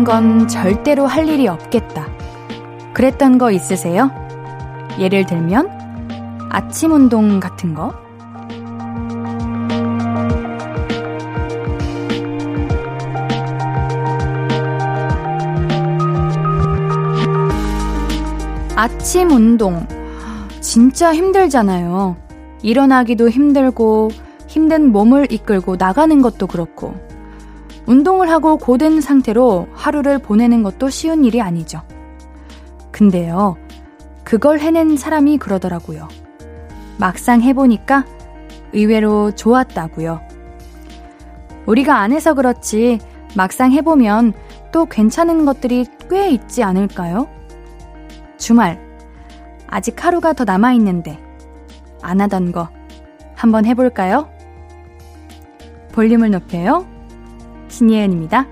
이런 건 절대로 할 일이 없겠다. 그랬던 거 있으세요? 예를 들면 아침 운동 같은 거? 아침 운동. 진짜 힘들잖아요. 일어나기도 힘들고, 힘든 몸을 이끌고 나가는 것도 그렇고, 운동을 하고 고된 상태로 하루를 보내는 것도 쉬운 일이 아니죠. 근데요, 그걸 해낸 사람이 그러더라고요. 막상 해보니까 의외로 좋았다고요. 우리가 안 해서 그렇지, 막상 해보면 또 괜찮은 것들이 꽤 있지 않을까요? 주말. 아직 하루가 더 남아있는데, 안 하던 거 한번 해볼까요? 볼륨을 높여요. 신예은입니다.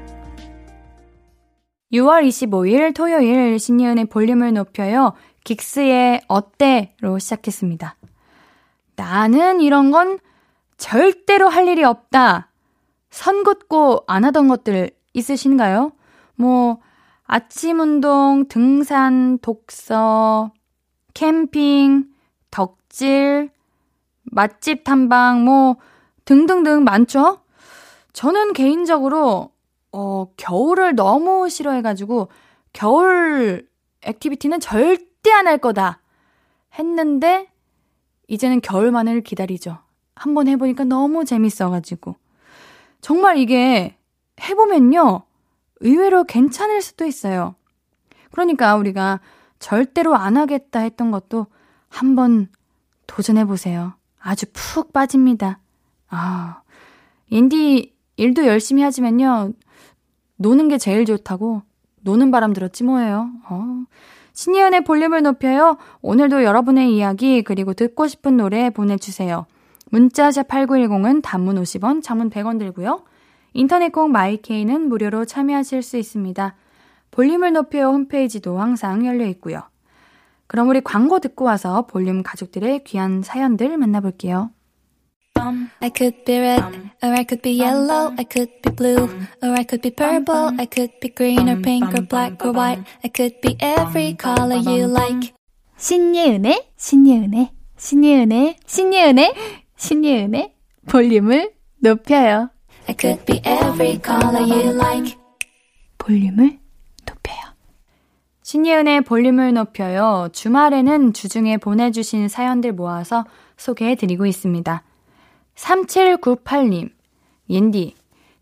6월 25일 토요일 신예은의 볼륨을 높여요. 긱스의 어때로 시작했습니다. 나는 이런 건 절대로 할 일이 없다. 선 긋고 안 하던 것들 있으신가요? 뭐, 아침 운동, 등산, 독서, 캠핑, 덕질, 맛집 탐방, 뭐, 등등등 많죠? 저는 개인적으로, 어, 겨울을 너무 싫어해가지고, 겨울 activity는 절대 안 할 거다. 했는데, 이제는 겨울만을 기다리죠. 한번 해보니까 너무 재밌어가지고. 정말 이게 해보면요. 의외로 괜찮을 수도 있어요. 그러니까 우리가 절대로 안 하겠다 했던 것도 한번 도전해보세요. 아주 푹 빠집니다. 아, 인디 일도 열심히 하지만요. 노는 게 제일 좋다고 노는 바람 들었지 뭐예요. 어. 신예은의 볼륨을 높여요. 오늘도 여러분의 이야기 그리고 듣고 싶은 노래 보내주세요. 문자샵 8910은 단문 50원, 장문 100원 들고요. 인터넷 콩 마이케이는 무료로 참여하실 수 있습니다. 볼륨을 높여 홈페이지도 항상 열려 있고요. 그럼 우리 광고 듣고 와서 볼륨 가족들의 귀한 사연들 만나볼게요. I could be red, or I could be yellow, I could be blue, or I could be purple, I could be green or pink or black or white, I could be every color you like. 신예은의, 신예은의, 신예은의, 신예은의, 신예은의 볼륨을 높여요. I could be every color you like. 볼륨을 높여요. 신예은의 볼륨을 높여요. 주말에는 주중에 보내주신 사연들 모아서 소개해드리고 있습니다. 3798님, 옌디,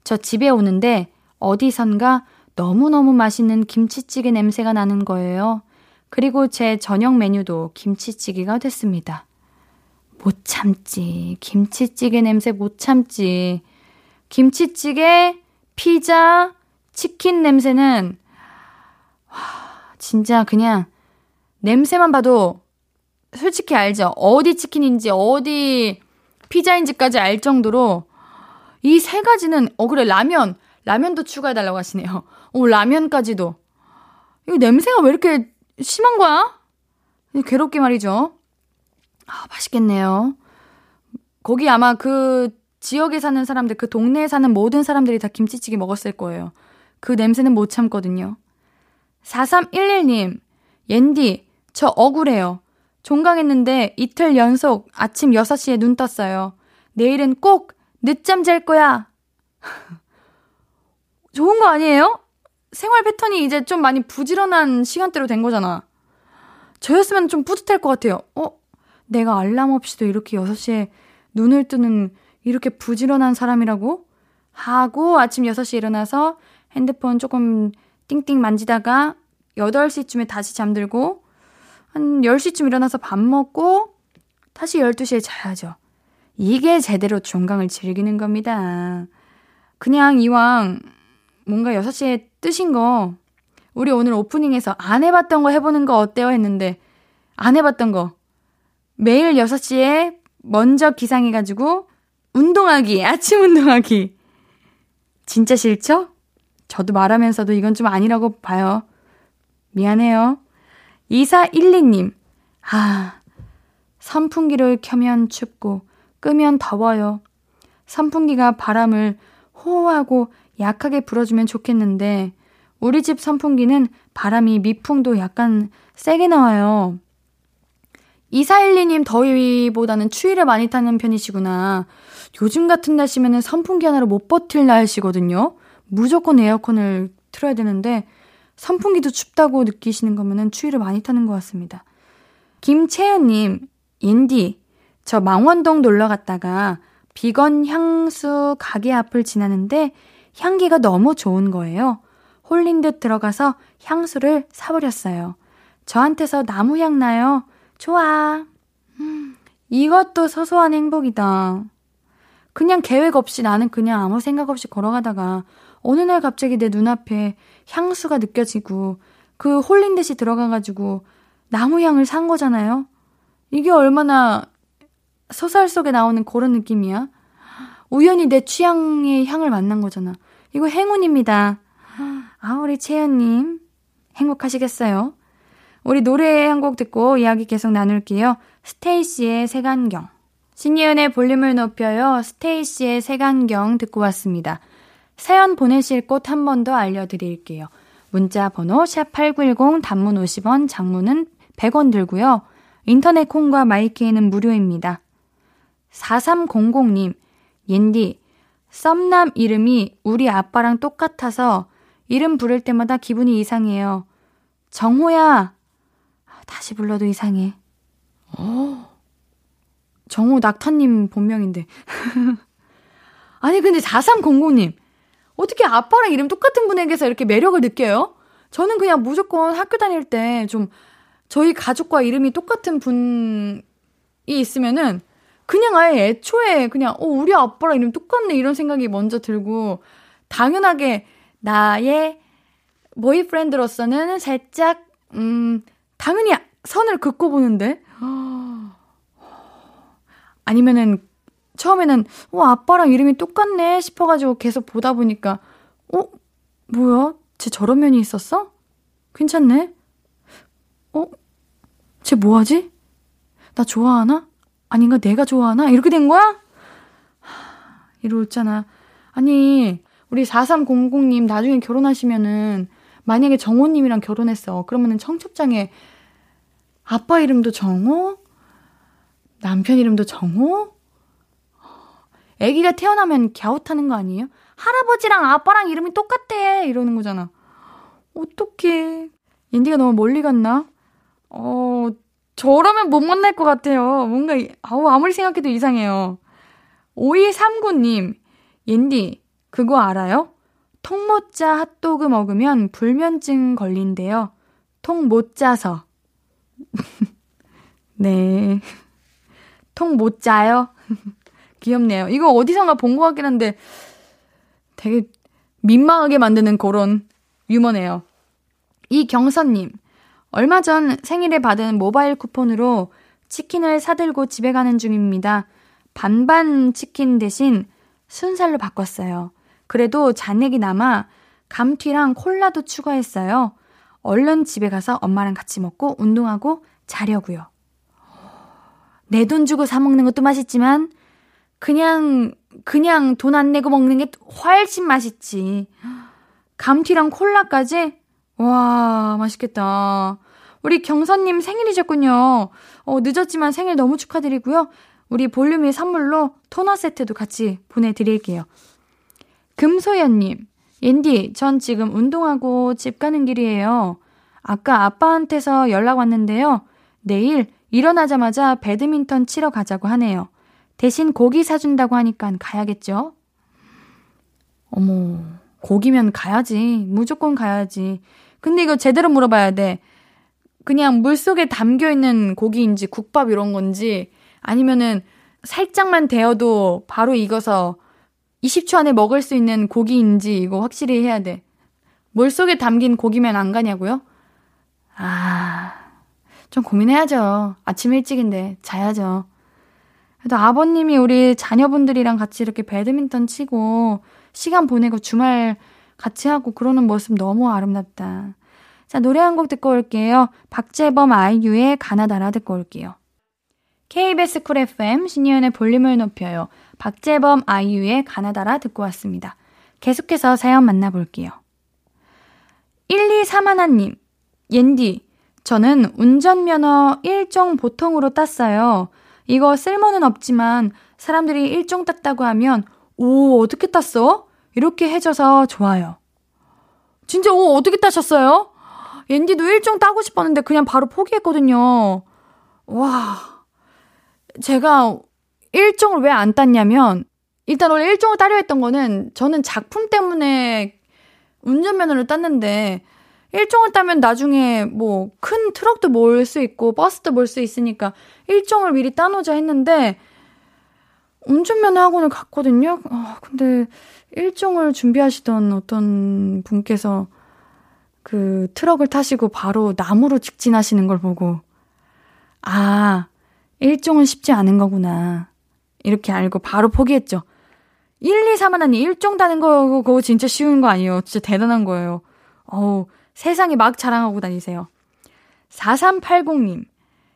저 집에 오는데 어디선가 너무너무 맛있는 김치찌개 냄새가 나는 거예요. 그리고 제 저녁 메뉴도 김치찌개가 됐습니다. 못 참지. 김치찌개 냄새 못 참지. 김치찌개, 피자, 치킨 냄새는, 와, 진짜 그냥, 냄새만 봐도 솔직히 알죠? 어디 치킨인지, 어디 피자인지까지 알 정도로 이 세 가지는, 어, 그래, 라면. 라면도 추가해달라고 하시네요. 어, 라면까지도. 이거 냄새가 왜 이렇게 심한 거야? 괴롭게 말이죠. 아, 맛있겠네요. 거기 아마 그 지역에 사는 사람들, 그 동네에 사는 모든 사람들이 다 김치찌개 먹었을 거예요. 그 냄새는 못 참거든요. 4311님, 옌디, 저 억울해요. 종강했는데 이틀 연속 아침 6시에 눈 떴어요. 내일은 꼭 늦잠 잘 거야. 좋은 거 아니에요? 생활 패턴이 이제 좀 많이 부지런한 시간대로 된 거잖아. 저였으면 좀 뿌듯할 것 같아요. 어? 내가 알람 없이도 이렇게 6시에 눈을 뜨는 이렇게 부지런한 사람이라고? 하고 아침 6시에 일어나서 핸드폰 조금 띵띵 만지다가 8시쯤에 다시 잠들고 한 10시쯤 일어나서 밥 먹고 다시 12시에 자야죠. 이게 제대로 종강을 즐기는 겁니다. 그냥 이왕 뭔가 6시에 뜨신 거 우리 오늘 오프닝에서 안 해봤던 거 해보는 거 어때요? 했는데 안 해봤던 거 매일 6시에 먼저 기상해가지고 운동하기, 아침 운동하기. 진짜 싫죠? 저도 말하면서도 이건 좀 아니라고 봐요. 미안해요. 2412님, 아, 선풍기를 켜면 춥고, 끄면 더워요. 선풍기가 바람을 호호하고 약하게 불어주면 좋겠는데, 우리 집 선풍기는 바람이 미풍도 약간 세게 나와요. 이사일리님 더위보다는 추위를 많이 타는 편이시구나. 요즘 같은 날씨면은 선풍기 하나로 못 버틸 날씨거든요. 무조건 에어컨을 틀어야 되는데 선풍기도 춥다고 느끼시는 거면은 추위를 많이 타는 것 같습니다. 김채연님, 인디, 저 망원동 놀러 갔다가 비건 향수 가게 앞을 지나는데 향기가 너무 좋은 거예요. 홀린 듯 들어가서 향수를 사버렸어요. 저한테서 나무 향 나요. 좋아. 음, 이것도 소소한 행복이다. 그냥 계획 없이 나는 그냥 아무 생각 없이 걸어가다가 어느 날 갑자기 내 눈앞에 향수가 느껴지고 그 홀린 듯이 들어가가지고 나무 향을 산 거잖아요. 이게 얼마나 소설 속에 나오는 그런 느낌이야? 우연히 내 취향의 향을 만난 거잖아. 이거 행운입니다. 아, 우리 채연님. 행복하시겠어요? 우리 노래 한 곡 듣고 이야기 계속 나눌게요. 스테이시의 색안경. 신예은의 볼륨을 높여요. 스테이시의 색안경 듣고 왔습니다. 사연 보내실 곳 한 번 더 알려드릴게요. 문자 번호 샵8910 단문 50원, 장문은 100원 들고요. 인터넷 콩과 마이케이는 무료입니다. 4300님, 옌디, 썸남 이름이 우리 아빠랑 똑같아서 이름 부를 때마다 기분이 이상해요. 정호야! 다시 불러도 이상해. 어. 정호 낙타님 본명인데. 아니, 근데 4300님. 어떻게 아빠랑 이름 똑같은 분에게서 이렇게 매력을 느껴요? 저는 그냥 무조건 학교 다닐 때 좀 저희 가족과 이름이 똑같은 분이 있으면은 그냥 아예 애초에 그냥 어 우리 아빠랑 이름 똑같네 이런 생각이 먼저 들고 당연하게 나의 보이프렌드로서는 살짝 음 당연히 선을 긋고 보는데 아니면은 처음에는 어 아빠랑 이름이 똑같네 싶어가지고 계속 보다 보니까 어 뭐야 쟤 저런 면이 있었어? 괜찮네. 어? 쟤 뭐하지? 나 좋아하나? 아닌가 내가 좋아하나? 이렇게 된 거야? 이러잖아. 아니, 우리 4300님 나중에 결혼하시면은 만약에 정호님이랑 결혼했어. 그러면은 청첩장에 아빠 이름도 정호? 남편 이름도 정호? 아기가 태어나면 갸웃하는 거 아니에요? 할아버지랑 아빠랑 이름이 똑같대! 이러는 거잖아. 어떡해. 인디가 너무 멀리 갔나? 어, 저라면 못 만날 것 같아요. 뭔가, 아우, 아무리 생각해도 이상해요. 5239님, 옌디, 그거 알아요? 통못짜 핫도그 먹으면 불면증 걸린대요. 통 못 짜서. 네. 통 못 짜요? 귀엽네요. 이거 어디선가 본 것 같긴 한데 되게 민망하게 만드는 그런 유머네요. 이경선님, 얼마 전 생일에 받은 모바일 쿠폰으로 치킨을 사들고 집에 가는 중입니다. 반반 치킨 대신 순살로 바꿨어요. 그래도 잔액이 남아 감튀랑 콜라도 추가했어요. 얼른 집에 가서 엄마랑 같이 먹고 운동하고 자려고요. 내 돈 주고 사 먹는 것도 맛있지만 그냥 그냥 돈 안 내고 먹는 게 훨씬 맛있지. 감튀랑 콜라까지? 와, 맛있겠다. 우리 경선님 생일이셨군요. 어, 늦었지만 생일 너무 축하드리고요. 우리 볼륨의 선물로 토너 세트도 같이 보내드릴게요. 금소연님, 앤디, 전 지금 운동하고 집 가는 길이에요. 아까 아빠한테서 연락 왔는데요. 내일 일어나자마자 배드민턴 치러 가자고 하네요. 대신 고기 사준다고 하니까 가야겠죠? 어머, 고기면 가야지. 무조건 가야지. 근데 이거 제대로 물어봐야 돼. 그냥 물 속에 담겨 있는 고기인지 국밥 이런 건지 아니면은 살짝만 데워도 바로 익어서 20초 안에 먹을 수 있는 고기인지 이거 확실히 해야 돼. 물 속에 담긴 고기면 안 가냐고요? 아, 좀 고민해야죠. 아침 일찍인데 자야죠. 그래도 아버님이 우리 자녀분들이랑 같이 이렇게 배드민턴 치고 시간 보내고 주말 같이 하고 그러는 모습 너무 아름답다. 자, 노래 한 곡 듣고 올게요. 박재범 아이유의 가나다라 듣고 올게요. KBS 쿨 FM 신이은의 볼륨을 높여요. 박재범 아이유의 가나다라 듣고 왔습니다. 계속해서 사연 만나볼게요. 1231님, 옌디, 저는 운전면허 1종 보통으로 땄어요. 이거 쓸모는 없지만 사람들이 1종 땄다고 하면, 오, 어떻게 땄어? 이렇게 해줘서 좋아요. 진짜, 오, 어떻게 따셨어요? 옌디도 1종 따고 싶었는데 그냥 바로 포기했거든요. 와. 제가 1종을 왜 안 땄냐면, 일단 원래 1종을 따려 했던 거는 저는 작품 때문에 운전면허를 땄는데, 1종을 따면 나중에 뭐 큰 트럭도 몰 수 있고 버스도 몰 수 있으니까 1종을 미리 따놓자 했는데 운전면허 학원을 갔거든요. 어, 근데 1종을 준비하시던 어떤 분께서 그 트럭을 타시고 바로 나무로 직진하시는 걸 보고 아, 1종은 쉽지 않은 거구나. 이렇게 알고 바로 포기했죠. 1, 2, 3 하나니 1종 다는 거, 그거 진짜 쉬운 거 아니에요. 진짜 대단한 거예요. 어우, 세상에 막 자랑하고 다니세요. 4380님,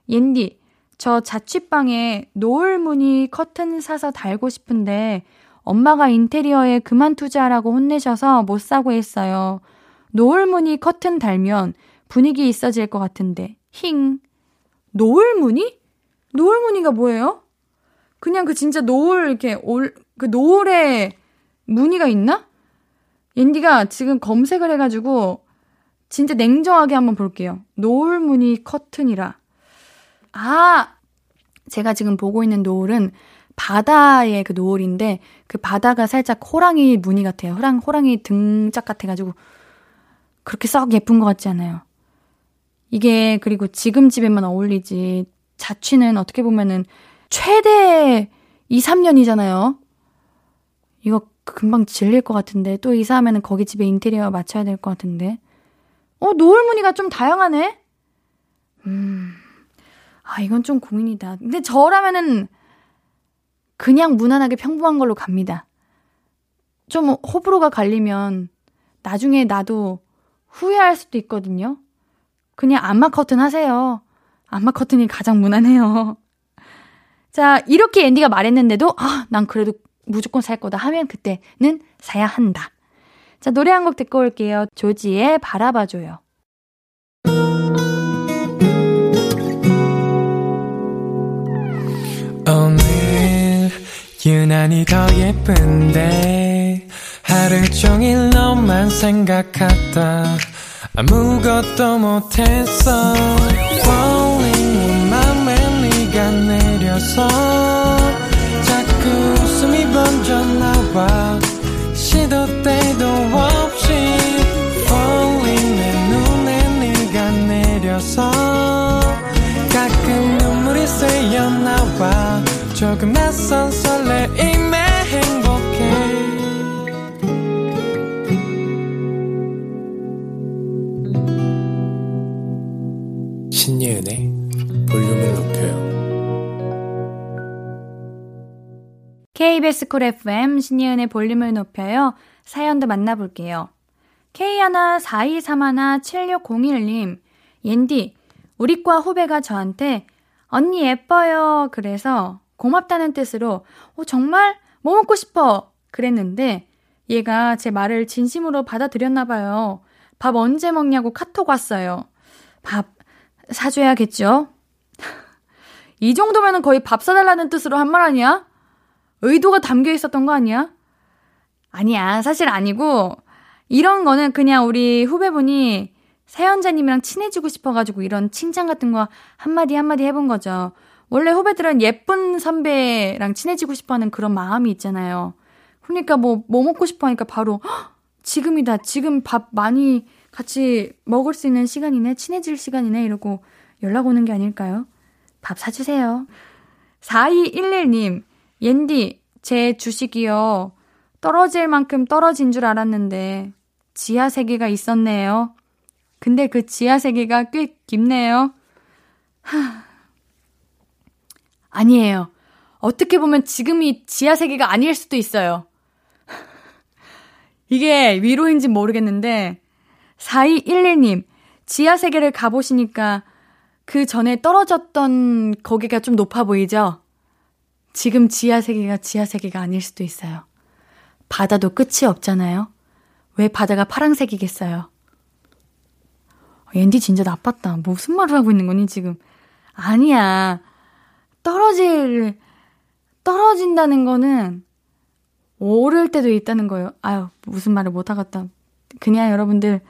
옌디, 저 자취방에 노을 무늬 커튼 사서 달고 싶은데 엄마가 인테리어에 그만 투자하라고 혼내셔서 못 사고 했어요. 노을 무늬 커튼 달면 분위기 있어질 것 같은데, 힝. 노을 무늬? 노을 무늬가 뭐예요? 그냥 그 진짜 노을, 이렇게 올, 그 노을에 무늬가 있나? 옌디가 지금 검색을 해가지고 진짜 냉정하게 한번 볼게요. 노을 무늬 커튼이라. 아! 제가 지금 보고 있는 노을은 바다의 그 노을인데 그 바다가 살짝 호랑이 무늬 같아요. 호랑, 호랑이 등짝 같아가지고 그렇게 썩 예쁜 것 같지 않아요. 이게 그리고 지금 집에만 어울리지 자취는 어떻게 보면은 최대 2, 3년이잖아요. 이거 금방 질릴 것 같은데 또 이사하면은 거기 집에 인테리어 맞춰야 될 것 같은데 어, 노을 무늬가 좀 다양하네? 음, 아, 이건 좀 고민이다. 근데 저라면은 그냥 무난하게 평범한 걸로 갑니다. 좀 호불호가 갈리면 나중에 나도 후회할 수도 있거든요. 그냥 안마 커튼 하세요. 안마 커튼이 가장 무난해요. 자, 이렇게 앤디가 말했는데도, 아, 난 그래도 무조건 살 거다 하면 그때는 사야 한다. 자, 노래 한 곡 듣고 올게요. 조지의 바라봐줘요. 오늘 유난히 더 예쁜데 하루 종일 너만 생각하다 아무것도 못했어 Falling 내 맘에 네가 내려서 자꾸 웃음이 번져 나와 시도 때도 없이 falling 내 눈에 네가 내려서 가끔 눈물이 새어 나와 조금 낯선 설레임에 행복해 신예은의 볼륨을 높여요 KBS 쿨 FM 신예은의 볼륨을 높여요. 사연도 만나볼게요. K142317601님, 옌디, 우리과 후배가 저한테 언니 예뻐요. 그래서 고맙다는 뜻으로 어, 정말 뭐 먹고 싶어. 그랬는데 얘가 제 말을 진심으로 받아들였나 봐요. 밥 언제 먹냐고 카톡 왔어요. 밥 사줘야겠죠? 이 정도면은 거의 밥 사달라는 뜻으로 한 말 아니야? 의도가 담겨 있었던 거 아니야? 아니야, 사실 아니고, 이런 거는 그냥 우리 후배분이 사연자님이랑 친해지고 싶어가지고 이런 칭찬 같은 거 한마디 한마디 해본 거죠. 원래 후배들은 예쁜 선배랑 친해지고 싶어 하는 그런 마음이 있잖아요. 그러니까 뭐, 뭐 먹고 싶어 하니까 바로, 지금이다. 지금 밥 많이 같이 먹을 수 있는 시간이네. 친해질 시간이네. 이러고 연락 오는 게 아닐까요? 밥 사주세요. 4211님, 옌디, 제 주식이요. 떨어질 만큼 떨어진 줄 알았는데, 지하 세계가 있었네요. 근데 그 지하 세계가 꽤 깊네요. 하. 아니에요. 어떻게 보면 지금이 지하 세계가 아닐 수도 있어요. 이게 위로인지 모르겠는데, 4211님, 지하 세계를 가보시니까 그 전에 떨어졌던 거기가 좀 높아 보이죠? 지금 지하 세계가 지하 세계가 아닐 수도 있어요. 바다도 끝이 없잖아요. 왜 바다가 파랑색이겠어요? 앤디 진짜 나빴다. 무슨 말을 하고 있는 거니, 지금? 아니야. 떨어질, 떨어진다는 거는 오를 때도 있다는 거예요. 아유, 무슨 말을 못 하겠다. 그냥 여러분들,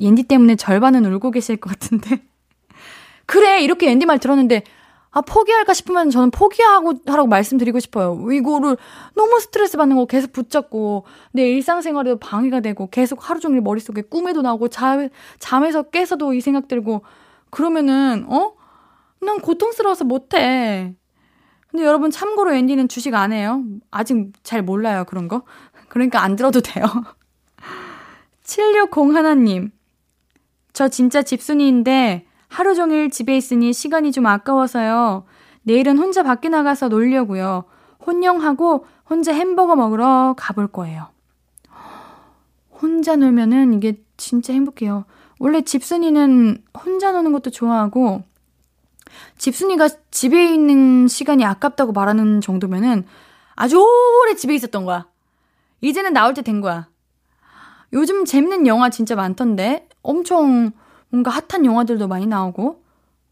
앤디 때문에 절반은 울고 계실 것 같은데. 그래, 이렇게 앤디 말 들었는데, 아, 포기할까 싶으면 저는 포기하고, 하라고 말씀드리고 싶어요. 이거를 너무 스트레스 받는 거 계속 붙잡고, 내 일상생활에도 방해가 되고, 계속 하루 종일 머릿속에 꿈에도 나오고, 잠, 잠에서 깨서도 이 생각 들고, 그러면은, 어? 난 고통스러워서 못 해. 근데 여러분 참고로 앤디는 주식 안 해요. 아직 잘 몰라요, 그런 거. 그러니까 안 들어도 돼요. 760 하나님. 저 진짜 집순이인데 하루 종일 집에 있으니 시간이 좀 아까워서요. 내일은 혼자 밖에 나가서 놀려고요. 혼영하고 혼자 햄버거 먹으러 가볼 거예요. 혼자 놀면은 이게 진짜 행복해요. 원래 집순이는 혼자 노는 것도 좋아하고 집순이가 집에 있는 시간이 아깝다고 말하는 정도면은 아주 오래 집에 있었던 거야. 이제는 나올 때 된 거야. 요즘 재밌는 영화 진짜 많던데 엄청 뭔가 핫한 영화들도 많이 나오고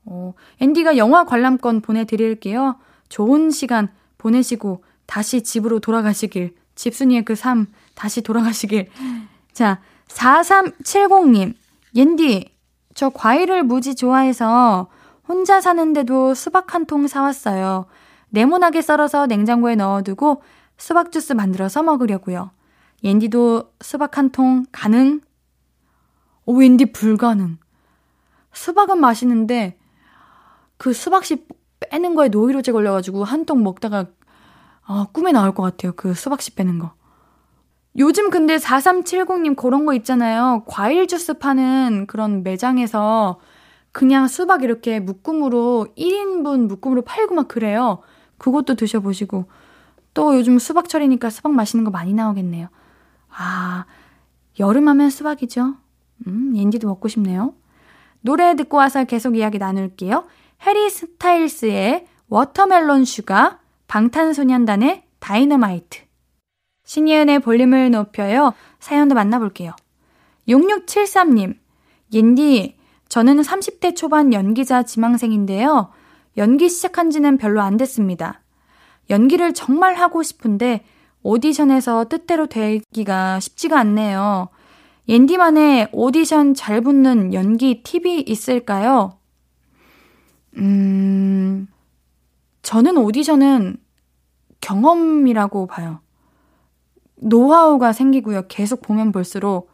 어, 앤디가 영화 관람권 보내드릴게요. 좋은 시간 보내시고 다시 집으로 돌아가시길 집순이의 그 삶 다시 돌아가시길 자 4370님 옌디 저 과일을 무지 좋아해서 혼자 사는데도 수박 한 통 사왔어요. 네모나게 썰어서 냉장고에 넣어두고 수박 주스 만들어서 먹으려고요. 옌디도 수박 한 통 가능? 오, 왠디 불가능. 수박은 맛있는데 그 수박씨 빼는 거에 노이로제 걸려가지고 한 통 먹다가 아, 꿈에 나올 것 같아요. 그 수박씨 빼는 거. 요즘 근데 4370님 그런 거 있잖아요. 과일 주스 파는 그런 매장에서 그냥 수박 이렇게 묶음으로 1인분 묶음으로 팔고 막 그래요. 그것도 드셔보시고 또 요즘 수박철이니까 수박 맛있는 거 많이 나오겠네요. 아, 여름 하면 수박이죠. 음, 옌디도 먹고 싶네요. 노래 듣고 와서 계속 이야기 나눌게요. 해리 스타일스의 Watermelon Sugar, 방탄소년단의 다이너마이트. 신예은의 볼륨을 높여요. 사연도 만나볼게요. 6673님, 옌디, 저는 30대 초반 연기자 지망생인데요. 연기 시작한 지는 별로 안 됐습니다. 연기를 정말 하고 싶은데 오디션에서 뜻대로 되기가 쉽지가 않네요. 옌디만의 오디션 잘 붙는 연기 팁이 있을까요? 음, 저는 오디션은 경험이라고 봐요. 노하우가 생기고요. 계속 보면 볼수록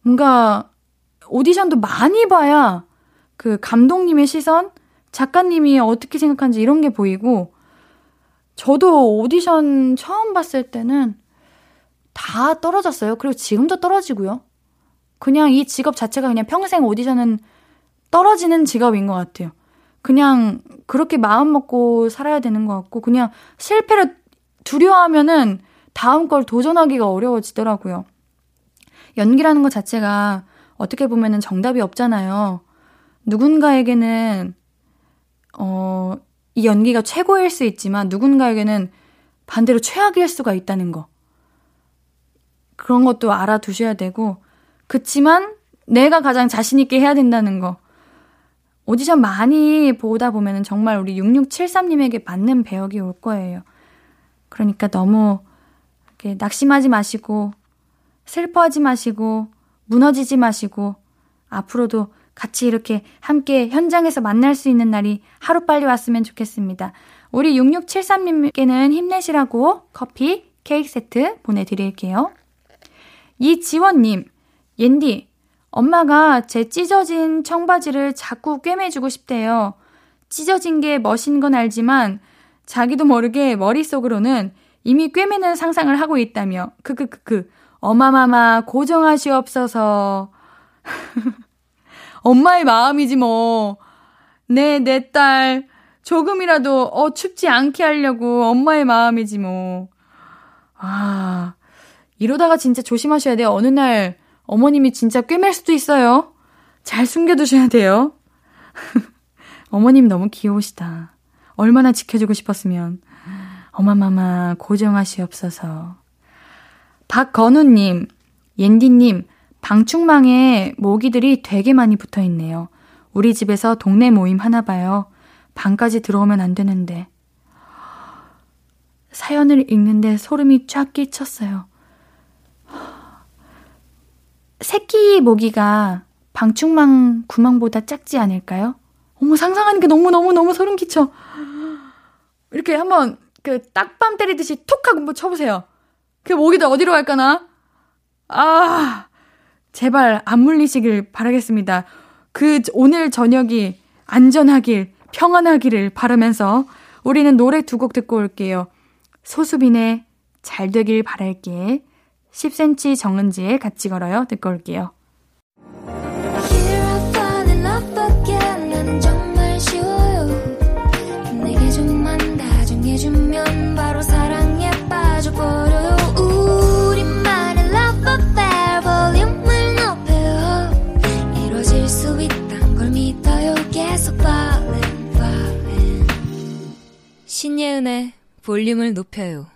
뭔가 오디션도 많이 봐야 그 감독님의 시선, 작가님이 어떻게 생각하는지 이런 게 보이고 저도 오디션 처음 봤을 때는 다 떨어졌어요. 그리고 지금도 떨어지고요. 그냥 이 직업 자체가 그냥 평생 오디션은 떨어지는 직업인 것 같아요. 그냥 그렇게 마음 먹고 살아야 되는 것 같고, 그냥 실패를 두려워하면은 다음 걸 도전하기가 어려워지더라고요. 연기라는 것 자체가 어떻게 보면은 정답이 없잖아요. 누군가에게는, 어, 이 연기가 최고일 수 있지만 누군가에게는 반대로 최악일 수가 있다는 거. 그런 것도 알아두셔야 되고, 그치만 내가 가장 자신있게 해야 된다는 거. 오디션 많이 보다 보면은 정말 우리 6673님에게 맞는 배역이 올 거예요. 그러니까 너무 이렇게 낙심하지 마시고, 슬퍼하지 마시고, 무너지지 마시고, 앞으로도 같이 이렇게 함께 현장에서 만날 수 있는 날이 하루빨리 왔으면 좋겠습니다. 우리 6673님께는 힘내시라고 커피, 케이크 세트 보내드릴게요. 이지원님, 옌디, 엄마가 제 찢어진 청바지를 자꾸 꿰매주고 싶대요. 찢어진 게 멋인 건 알지만 자기도 모르게 머릿속으로는 이미 꿰매는 상상을 하고 있다며. 크크크크. 어마마마 고정하시옵소서. 엄마의 마음이지 뭐. 네, 내 딸. 조금이라도 어 춥지 않게 하려고 엄마의 마음이지 뭐. 아. 이러다가 진짜 조심하셔야 돼요. 어느 날 어머님이 진짜 꿰맬 수도 있어요. 잘 숨겨두셔야 돼요. 어머님 너무 귀여우시다. 얼마나 지켜주고 싶었으면. 어마마마 고정하시옵소서. 박건우님, 옌디님, 방충망에 모기들이 되게 많이 붙어 있네요. 우리 집에서 동네 모임 하나 봐요. 방까지 들어오면 안 되는데. 사연을 읽는데 소름이 쫙 끼쳤어요. 새끼 모기가 방충망 구멍보다 작지 않을까요? 어머, 상상하니까 너무너무너무 소름 끼쳐. 이렇게 한번 그 딱밤 때리듯이 톡 하고 한번 쳐보세요. 그 모기들 어디로 갈까나? 아, 제발 안 물리시길 바라겠습니다. 그 오늘 저녁이 안전하길, 평안하기를 바라면서 우리는 노래 두 곡 듣고 올게요. 소수빈의 잘 되길 바랄게. 10cm 정은지의 같이 걸어요. 듣고 올게요. 신예은의 볼륨을 높여요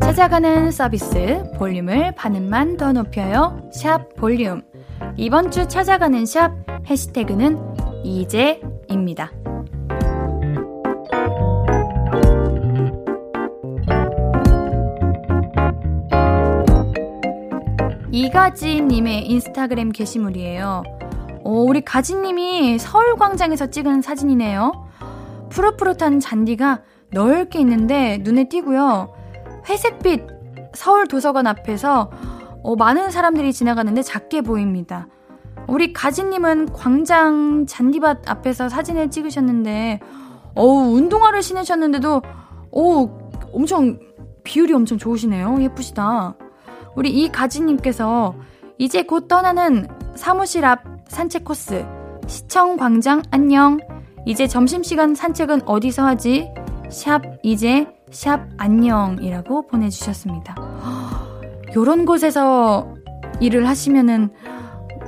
찾아가는 서비스 볼륨을 반음만 더 높여요. 샵 볼륨. 이번 주 찾아가는 샵 해시태그는 이제입니다. 이가지님의 인스타그램 게시물이에요. 오, 우리 가지님이 서울광장에서 찍은 사진이네요. 푸릇푸릇한 잔디가 넓게 있는데 눈에 띄고요. 회색빛 서울 도서관 앞에서 어, 많은 사람들이 지나가는데 작게 보입니다. 우리 가지님은 광장 잔디밭 앞에서 사진을 찍으셨는데, 어우, 운동화를 신으셨는데도, 오, 엄청, 비율이 엄청 좋으시네요. 예쁘시다. 우리 이 가지님께서 이제 곧 떠나는 사무실 앞 산책 코스, 시청 광장 안녕. 이제 점심시간 산책은 어디서 하지? 샵 이제 샵 안녕이라고 보내주셨습니다. 요런 곳에서 일을 하시면은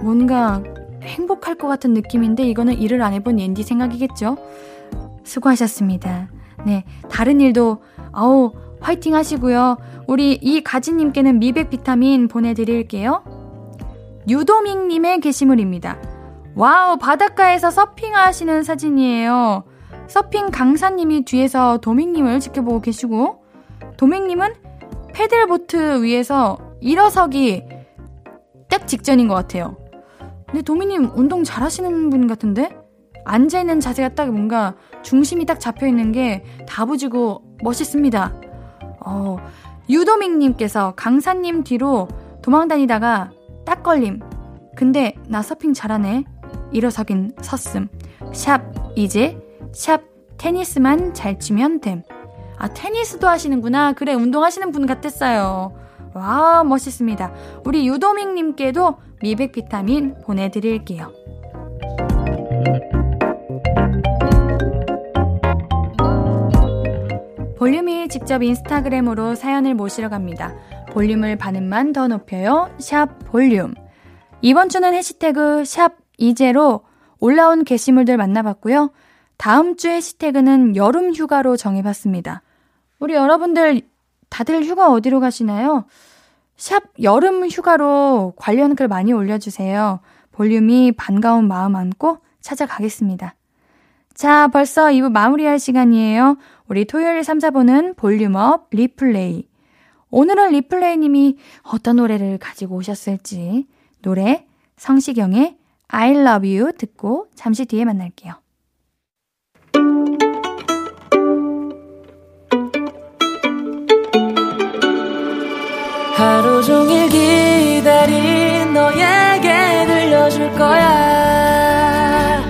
뭔가 행복할 것 같은 느낌인데 이거는 일을 안 해본 옌디 생각이겠죠? 수고하셨습니다. 네. 다른 일도, 아우, 화이팅 하시고요. 우리 이 가지님께는 미백 비타민 보내드릴게요. 유도밍님의 게시물입니다. wow, 바닷가에서 서핑하시는 사진이에요. 서핑 강사님이 뒤에서 도밍님을 지켜보고 계시고, 도밍님은 paddleboard 위에서 일어서기 딱 직전인 것 같아요. 근데 도미님 운동 잘 하시는 분 같은데? 앉아있는 자세가 딱 뭔가 중심이 딱 잡혀있는 게 다부지고 멋있습니다. 어, 유도밍님께서 강사님 뒤로 도망다니다가 딱 걸림. 근데 나 서핑 잘하네. 일어서긴 섰음. 샵, 이제 샵 테니스만 잘 치면 됨. 아, 테니스도 하시는구나. 그래, 운동하시는 분 같았어요. 와, 멋있습니다. 우리 유도밍님께도 미백 비타민 보내드릴게요. 볼륨이 직접 인스타그램으로 사연을 모시러 갑니다. 볼륨을 반음만 더 높여요. 샵 볼륨. 이번 주는 해시태그 샵 이제로 올라온 게시물들 만나봤고요. 다음 주 해시태그는 여름 휴가로 정해봤습니다. 우리 여러분들 다들 휴가 어디로 가시나요? 샵 여름 휴가로 관련 글 많이 올려주세요. 볼륨이 반가운 마음 안고 찾아가겠습니다. 자, 벌써 2부 마무리할 시간이에요. 우리 토요일 3, 4부는 볼륨업 리플레이. 오늘은 리플레이님이 어떤 노래를 가지고 오셨을지 노래 성시경의 I love you 듣고 잠시 뒤에 만날게요. 하루 종일 기다린 너에게 들려줄 거야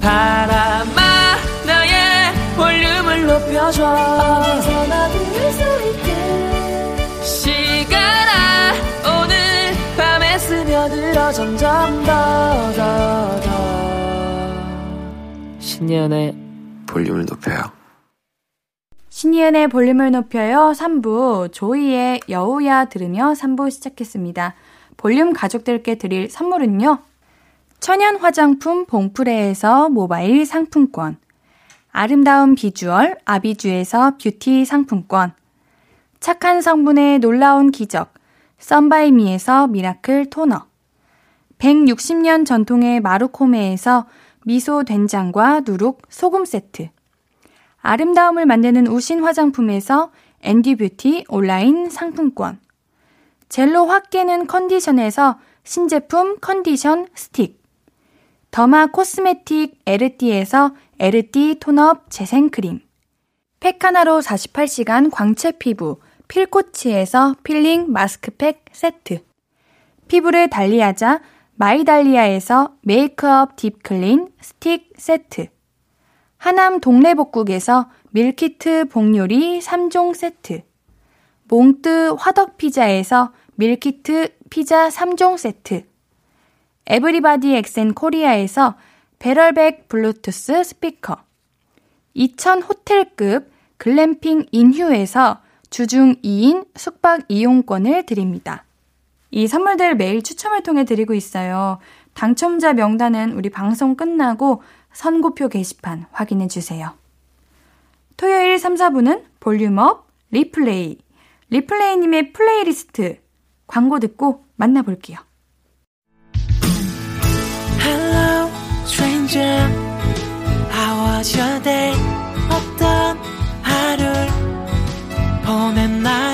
바람아 나의 볼륨을 높여줘 신예은의 볼륨을 높여요 신예은의 볼륨을 높여요 3부 조이의 여우야 들으며 3부 시작했습니다. 볼륨 가족들께 드릴 선물은요. 천연 화장품 봉프레에서 모바일 상품권. 아름다운 비주얼 아비주에서 뷰티 상품권. 착한 성분의 놀라운 기적. 썬바이미에서 miracle toner. 160년 전통의 마루코메에서 미소 된장과 누룩 소금 세트. 아름다움을 만드는 우신 화장품에서 앤디 뷰티 온라인 상품권. 젤로 확 깨는 컨디션에서 신제품 컨디션 스틱. derma cosmetic 에르띠에서 에르띠 tone-up 재생크림. 팩하나로 48시간 광채 피부 필코치에서 필링 마스크팩 세트. 피부를 달리하자 마이달리아에서 메이크업 deep clean 스틱 세트. 하남 동래복국에서 밀키트 복요리 3종 세트. 몽뜨 화덕피자에서 밀키트 피자 3종 세트. 에브리바디 엑센 코리아에서 배럴백 블루투스 스피커. 2000 호텔급 글램핑 인휴에서 주중 2인 숙박 이용권을 드립니다. 이 선물들 매일 추첨을 통해 드리고 있어요. 당첨자 명단은 우리 방송 끝나고 선곡표 게시판 확인해 주세요. 토요일 3, 4부는 volume up, replay. 리플레이님의 플레이리스트 광고 듣고 만나볼게요. Hello, stranger. How was your day? 어떤 하루를 보냈나요?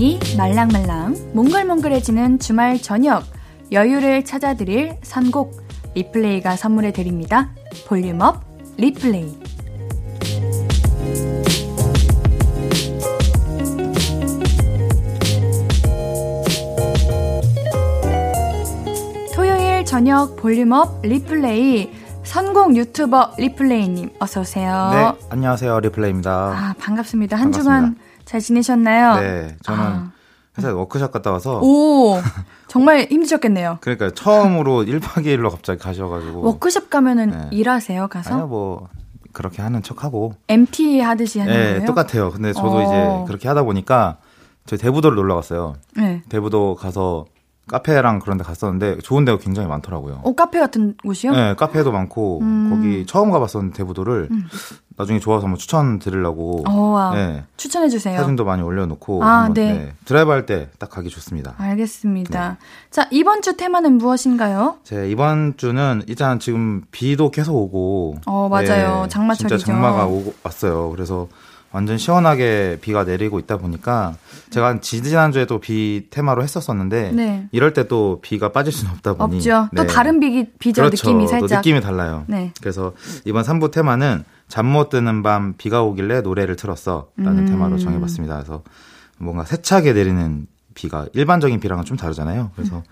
마음이 말랑말랑 몽글몽글해지는 주말 저녁 여유를 찾아드릴 선곡 리플레이가 선물해 드립니다. volume up replay 토요일 저녁 volume up replay 선곡 유튜버 리플레이님 어서 오세요. 네, 안녕하세요. 리플레이입니다. 아, 반갑습니다. 한 주간 잘 지내셨나요? 네, 저는 아. 회사에 워크숍 갔다 와서 오, 정말 힘드셨겠네요. 그러니까 처음으로 1박 2일로 갑자기 가셔가지고 워크숍 가면은 네. 일하세요, 가서? 아니요 뭐 그렇게 하는 척하고 MT 하듯이 하는 네, 거예요? 똑같아요. 근데 저도 어. 이제 그렇게 하다 보니까 저희 대부도를 놀러 갔어요. 네. 대부도 가서 카페랑 그런 데 갔었는데 좋은 데가 굉장히 많더라고요. 어, 카페 같은 곳이요? 네, 카페도 많고 음. 거기 처음 가봤었는데 대부도를 음. 나중에 좋아서 한번 추천드리려고 어, 와. 네, 추천해 주세요. 사진도 많이 올려놓고 아, 한번, 네. 드라이브 할 때 딱 가기 좋습니다. 알겠습니다. 자, 이번 주 테마는 무엇인가요? 제 이번 주는 일단 지금 비도 계속 오고 어, 맞아요. 예, 장마철이죠. 진짜 장마가 오고 왔어요. 그래서 완전 시원하게 비가 내리고 있다 보니까 제가 한 지지난주에도 비 테마로 했었었는데 네. 이럴 때 또 비가 빠질 수는 없다 보니 없죠. 또 네. 다른 비, 비죠, 그렇죠. 느낌이 또 살짝. 느낌이 달라요. 네. 그래서 이번 3부 테마는 잠 못 드는 밤 비가 오길래 노래를 틀었어 라는 음. 테마로 정해봤습니다. 그래서 뭔가 세차게 내리는 비가 일반적인 비랑은 좀 다르잖아요. 그래서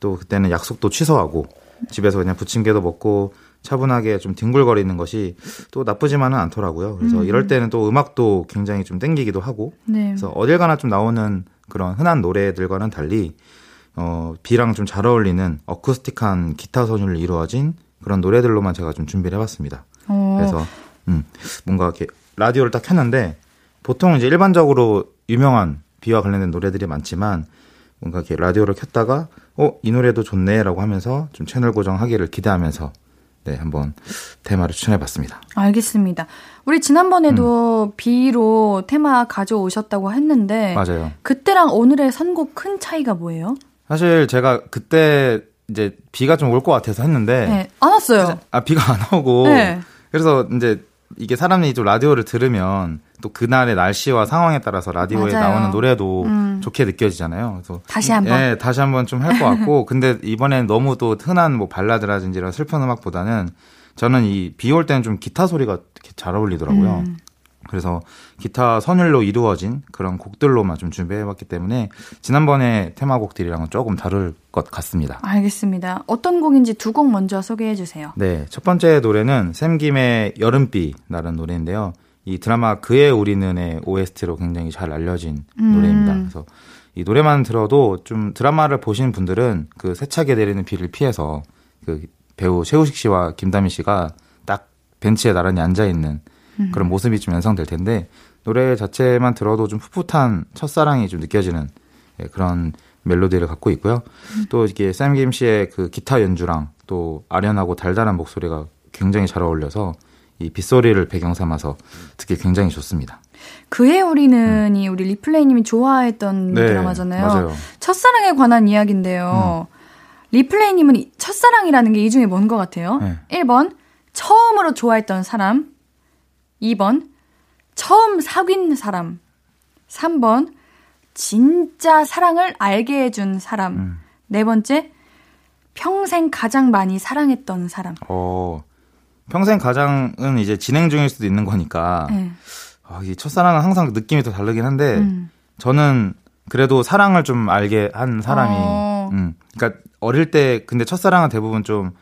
또 그때는 약속도 취소하고 집에서 그냥 부침개도 먹고 차분하게 좀 뒹굴거리는 것이 또 나쁘지만은 않더라고요. 그래서 음. 이럴 때는 또 음악도 굉장히 좀 땡기기도 하고 네. 그래서 어딜 가나 좀 나오는 그런 흔한 노래들과는 달리 어, 비랑 좀 잘 어울리는 어쿠스틱한 기타 선율로 이루어진 그런 노래들로만 제가 좀 준비를 해봤습니다. 어, 그래서 음, 뭔가 이렇게 라디오를 딱 켰는데 보통 이제 일반적으로 유명한 비와 관련된 노래들이 많지만 뭔가 이렇게 라디오를 켰다가 어 이 노래도 좋네라고 하면서 좀 채널 고정하기를 기대하면서 네 한번 테마를 추천해 봤습니다. 알겠습니다. 우리 지난번에도 비로 테마 가져오셨다고 했는데 맞아요. 그때랑 오늘의 선곡 큰 차이가 뭐예요? 사실 제가 그때 이제 비가 좀 올 것 같아서 했는데 네, 안 왔어요. 아 비가 안 오고 네. 그래서 이제 이게 사람이 좀 라디오를 들으면 또 그날의 날씨와 상황에 따라서 라디오에 맞아요. 나오는 노래도 음. 좋게 느껴지잖아요. 그래서 다시 한번. 예, 다시 한번 좀 할 것 같고 근데 이번엔 너무 또 흔한 뭐 발라드라든지 이런 슬픈 음악보다는 저는 이 비 올 때는 좀 기타 소리가 이렇게 잘 어울리더라고요. 음. 그래서 기타 선율로 이루어진 그런 곡들로만 좀 준비해봤기 때문에 지난번에 테마곡들이랑은 조금 다를 것 같습니다. 알겠습니다. 어떤 곡인지 두 곡 먼저 소개해 주세요. 네, 첫 번째 노래는 샘김의 여름비라는 노래인데요. 이 드라마 그의 우리는의 OST로 굉장히 잘 알려진 음. 노래입니다. 그래서 이 노래만 들어도 좀 드라마를 보신 분들은 그 세차게 내리는 비를 피해서 그 배우 최우식 씨와 김다미 씨가 딱 벤치에 나란히 앉아 있는 음. 그런 모습이 좀 연상될 텐데 노래 자체만 들어도 좀 풋풋한 첫사랑이 좀 느껴지는 예, 그런 멜로디를 갖고 있고요. 음. 또 이게 샘김 씨의 그 기타 연주랑 또 아련하고 달달한 목소리가 굉장히 잘 어울려서 이 빗소리를 배경 삼아서 듣기 굉장히 좋습니다. 그의 우리는이 우리 리플레이님이 좋아했던 드라마잖아요. 네, 맞아요. 첫사랑에 관한 이야기인데요. 리플레이님은 이- 첫사랑이라는 게 이 중에 뭔 것 같아요? 네. 1번 처음으로 좋아했던 사람 2번 처음 사귄 사람 3번 진짜 사랑을 알게 해준 사람 음. 네 번째 평생 가장 많이 사랑했던 사람 어, 평생 가장은 이제 진행 중일 수도 있는 거니까 네. 아, 이 첫사랑은 항상 느낌이 더 다르긴 한데 음. 저는 그래도 사랑을 좀 알게 한 사람이 어. 음. 그러니까 어릴 때 근데 첫사랑은 대부분 좀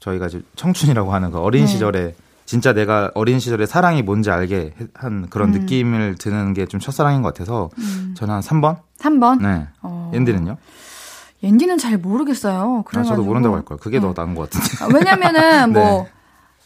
저희가 이제 청춘이라고 하는 그 어린 네. 시절에 진짜 내가 어린 시절에 사랑이 뭔지 알게 해- 한 그런 음. 느낌을 드는 게 좀 첫사랑인 것 같아서 저는 한 3번? 3번 네. 어. 앤디는요? 옌디는 잘 모르겠어요. 아, 그래가지고 저도 모른다고 할 걸. 그게 네. 더 나은 것 같은데. 아, 왜냐면은 네. 뭐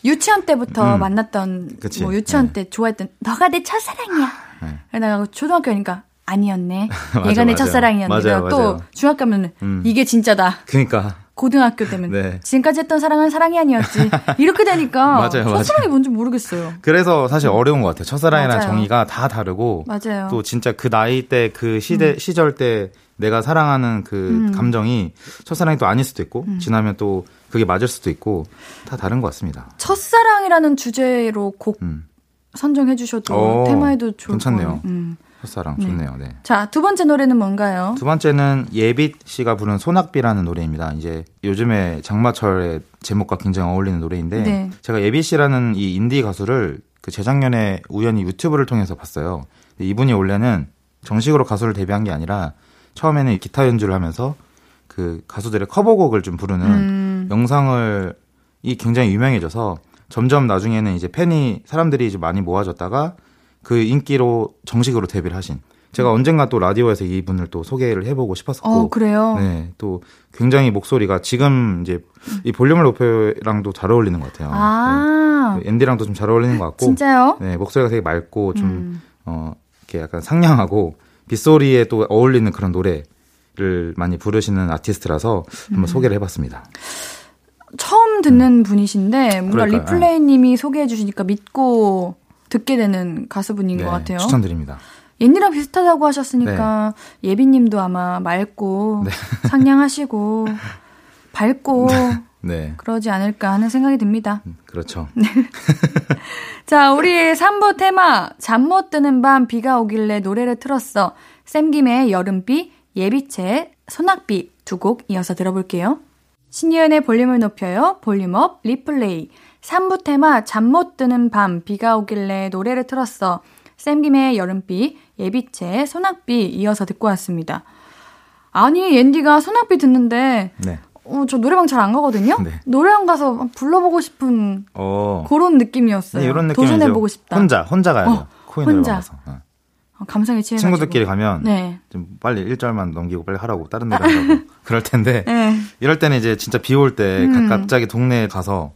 유치원 때부터 음. 만났던 그치. 뭐 유치원 네. 때 좋아했던 너가 내 첫사랑이야. 네. 그러다가 초등학교니까 아니었네. 맞아, 얘가 내 맞아요. 첫사랑이었는데 맞아요, 또 맞아요. 중학교 가면 음. 이게 진짜다. 그니까. 고등학교 때면 네. 지금까지 했던 사랑은 사랑이 아니었지. 이렇게 되니까 맞아요, 맞아요. 첫사랑이 뭔지 모르겠어요. 그래서 사실 어려운 것 같아요. 맞아요. 정의가 다 다르고 맞아요. 또 진짜 그 나이 때 그 시대 시절 때 내가 사랑하는 그 음. 감정이 첫사랑이 또 아닐 수도 있고 지나면 또 그게 맞을 수도 있고 다 다른 것 같습니다. 첫사랑이라는 주제로 곡 음. 선정해 주셔도 오, 테마에도 좋을 괜찮네요. 음. 첫사랑 네. 좋네요. 네. 자, 두 번째 노래는 뭔가요? 두 번째는 예빛 씨가 부른 소낙비라는 노래입니다. 이제 요즘에 장마철의 제목과 굉장히 어울리는 노래인데 네. 제가 예빛 씨라는 이 인디 가수를 그 재작년에 우연히 유튜브를 통해서 봤어요. 이분이 원래는 정식으로 가수를 데뷔한 게 아니라 처음에는 기타 연주를 하면서 그 가수들의 커버곡을 좀 부르는 음. 영상을 이 굉장히 유명해져서 점점 나중에는 이제 팬이 사람들이 이제 많이 모아졌다가 그 인기로 정식으로 데뷔를 하신 제가 언젠가 또 라디오에서 이분을 또 소개를 해보고 싶었었고 어, 그래요? 네, 또 굉장히 목소리가 지금 이제 이 볼륨을 높여랑도 잘 어울리는 것 같아요. 아, 네. 앤디랑도 좀 잘 어울리는 것 같고. 진짜요? 네, 목소리가 되게 맑고 좀 음. 어, 이렇게 약간 상냥하고 빗소리에 또 어울리는 그런 노래를 많이 부르시는 아티스트라서 음. 한번 소개를 해봤습니다. 처음 듣는 분이신데 뭔가 그러니까요. 리플레이님이 소개해 주시니까 믿고 듣게 되는 가수분인 네, 것 같아요. 추천드립니다. 옌디랑 비슷하다고 하셨으니까 예비님도 아마 맑고 상냥하시고 밝고 네, 그러지 않을까 하는 생각이 듭니다. 그렇죠. 자, 우리 3부 테마 잠 못 드는 밤 비가 오길래 노래를 틀었어. 샘김의 여름비, 예빛의 소낙비 두 곡 이어서 들어볼게요. 신예은의 볼륨을 높여요. 볼륨업 리플레이. 3부 테마 잠 못 드는 밤 비가 오길래 노래를 틀었어. 샘김의 여름비, 예빛의 소낙비 이어서 듣고 왔습니다. 아니, 옌디가 소낙비 듣는데 네. 어, 저 노래방 잘 안 가거든요. 네. 노래방 가서 불러보고 싶은 어, 그런 느낌이었어요. 네, 이런 느낌 도전해보고 싶다. 혼자 혼자 가야 돼요. 어, 코인을 혼자. 받아서. 어. 어, 감성에 취해가지고. 친구들끼리 가면 네. 좀 빨리 1절만 넘기고 빨리 하라고 다른 노래 하라고 그럴 텐데 네. 이럴 때는 이제 진짜 비 올때 음. 갑자기 동네에 가서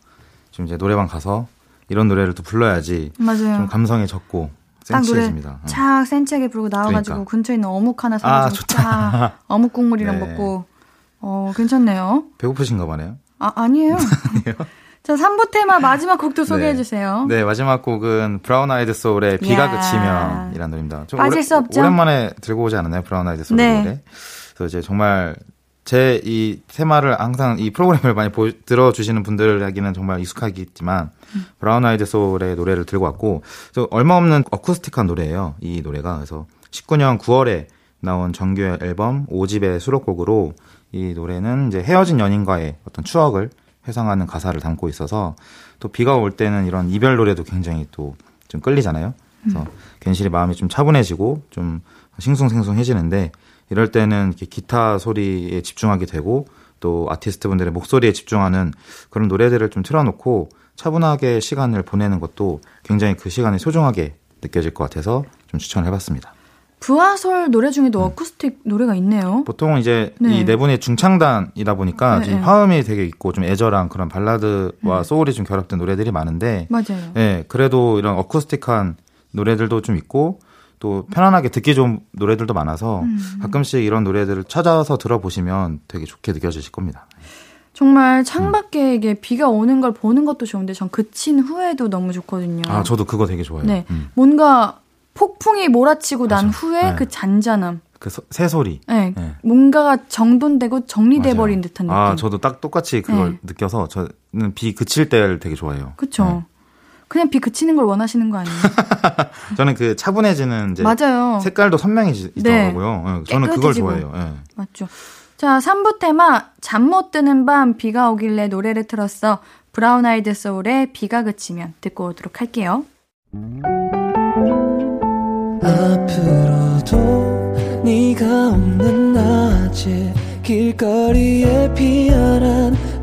좀 이제 노래방 가서 이런 노래를 또 불러야지 맞아요. 좀 감성에 젖고 센치해집니다. 어. 착 센치하게 부르고 나와가지고 그러니까. 근처에 있는 어묵 하나 아, 사가지고 좋다. 딱 어묵 국물이랑 네. 먹고 어 괜찮네요. 배고프신가 보네요. 아 아니에요. 자 3부 테마 마지막 곡도 소개해 네. 주세요. 네, 마지막 곡은 브라운 아이드 소울의 비가 야. 그치면 이라는 노래입니다. 좀 빠질 오래- 수 없죠? 오랜만에 들고 오지 않았나요? 브라운 아이드 소울 네. 노래. 그래서 이제 정말 제 이 테마를 항상 이 프로그램을 많이 보, 들어주시는 분들에게는 정말 익숙하겠지만 브라운 아이드 소울의 노래를 들고 왔고 저 얼마 없는 어쿠스틱한 노래예요. 이 노래가 그래서 19년 9월에 나온 정규 앨범 5집의 수록곡으로 이 노래는 이제 헤어진 연인과의 어떤 추억을 회상하는 가사를 담고 있어서 또 비가 올 때는 이런 이별 노래도 굉장히 또 좀 끌리잖아요. 그래서 음. 괜시리 마음이 좀 차분해지고 좀 싱숭생숭해지는데 이럴 때는 이렇게 기타 소리에 집중하게 되고 또 아티스트 분들의 목소리에 집중하는 그런 노래들을 좀 틀어놓고 차분하게 시간을 보내는 것도 굉장히 그 시간이 소중하게 느껴질 것 같아서 좀 추천을 해봤습니다. 부하솔 노래 중에도 음. 어쿠스틱 노래가 있네요. 보통 이제 네. 이네 분이 중창단이다 보니까 네, 네. 화음이 되게 있고 좀 애절한 그런 발라드와 네. 소울이 좀 결합된 노래들이 많은데 맞아요. 네, 그래도 이런 어쿠스틱한 노래들도 좀 있고 또 편안하게 듣기 좋은 노래들도 많아서 음. 가끔씩 이런 노래들을 찾아서 들어보시면 되게 좋게 느껴지실 겁니다. 정말 창밖에 이게 비가 오는 걸 보는 것도 좋은데 전 그친 후에도 너무 좋거든요. 아, 저도 그거 되게 좋아해요. 네. 음. 뭔가 폭풍이 몰아치고 난 후에 네. 그 잔잔함. 그 새소리. 네. 네. 뭔가가 정돈되고 정리돼 버린 듯한 아, 느낌. 아, 저도 딱 똑같이 그걸 네. 느껴서 저는 비 그칠 때를 되게 좋아해요. 그렇죠. 그냥 비 그치는 걸 원하시는 거 아니에요? 저는 그 차분해지는 이제 맞아요. 색깔도 선명해지더라고요. 네. 네. 저는 그걸 좋아해요. 네. 맞죠. 자, 3부 테마 잠 못 드는 밤 비가 오길래 노래를 틀었어. 브라운 아이드 소울의 비가 그치면 듣고 오도록 할게요. 앞으로도 네가 없는 낮에 길거리에 피어난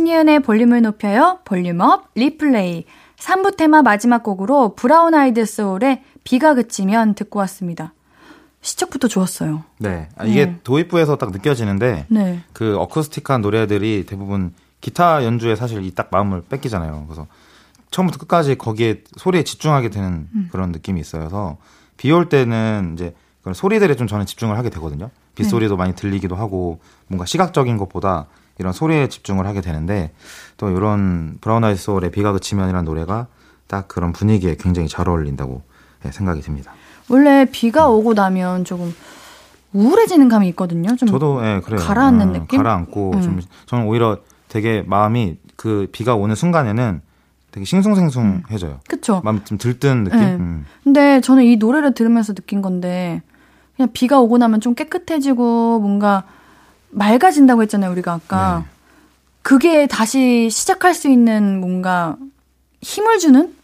신예은의 볼륨을 높여요. 볼륨업 리플레이. 3부 테마 마지막 곡으로 브라운 아이드 소울의 비가 그치면 듣고 왔습니다. 시작부터 좋았어요. 네. 아, 이게 네. 도입부에서 딱 느껴지는데 네. 그 어쿠스틱한 노래들이 대부분 기타 연주에 사실 이 딱 마음을 뺏기잖아요. 그래서 처음부터 끝까지 거기에 소리에 집중하게 되는 음. 그런 느낌이 있어서 비 올 때는 이제 그런 소리들에 좀 저는 집중을 하게 되거든요. 빗소리도 네. 많이 들리기도 하고 뭔가 시각적인 것보다 이런 소리에 집중을 하게 되는데 또 이런 브라운 아이스 소울의 비가 그치면이라는 노래가 딱 그런 분위기에 굉장히 잘 어울린다고 예, 생각이 듭니다. 원래 비가 오고 나면 조금 우울해지는 감이 있거든요. 좀 저도 예, 그래요. 가라앉는 어, 느낌? 가라앉고 음. 좀 저는 오히려 되게 마음이 그 비가 오는 순간에는 되게 싱숭생숭해져요. 음. 그쵸. 마음 좀 들뜬 느낌? 네. 음. 근데 저는 이 노래를 들으면서 느낀 건데, 그냥 비가 오고 나면 좀 깨끗해지고, 뭔가 맑아진다고 했잖아요, 우리가 아까. 네. 그게 다시 시작할 수 있는 뭔가 힘을 주는?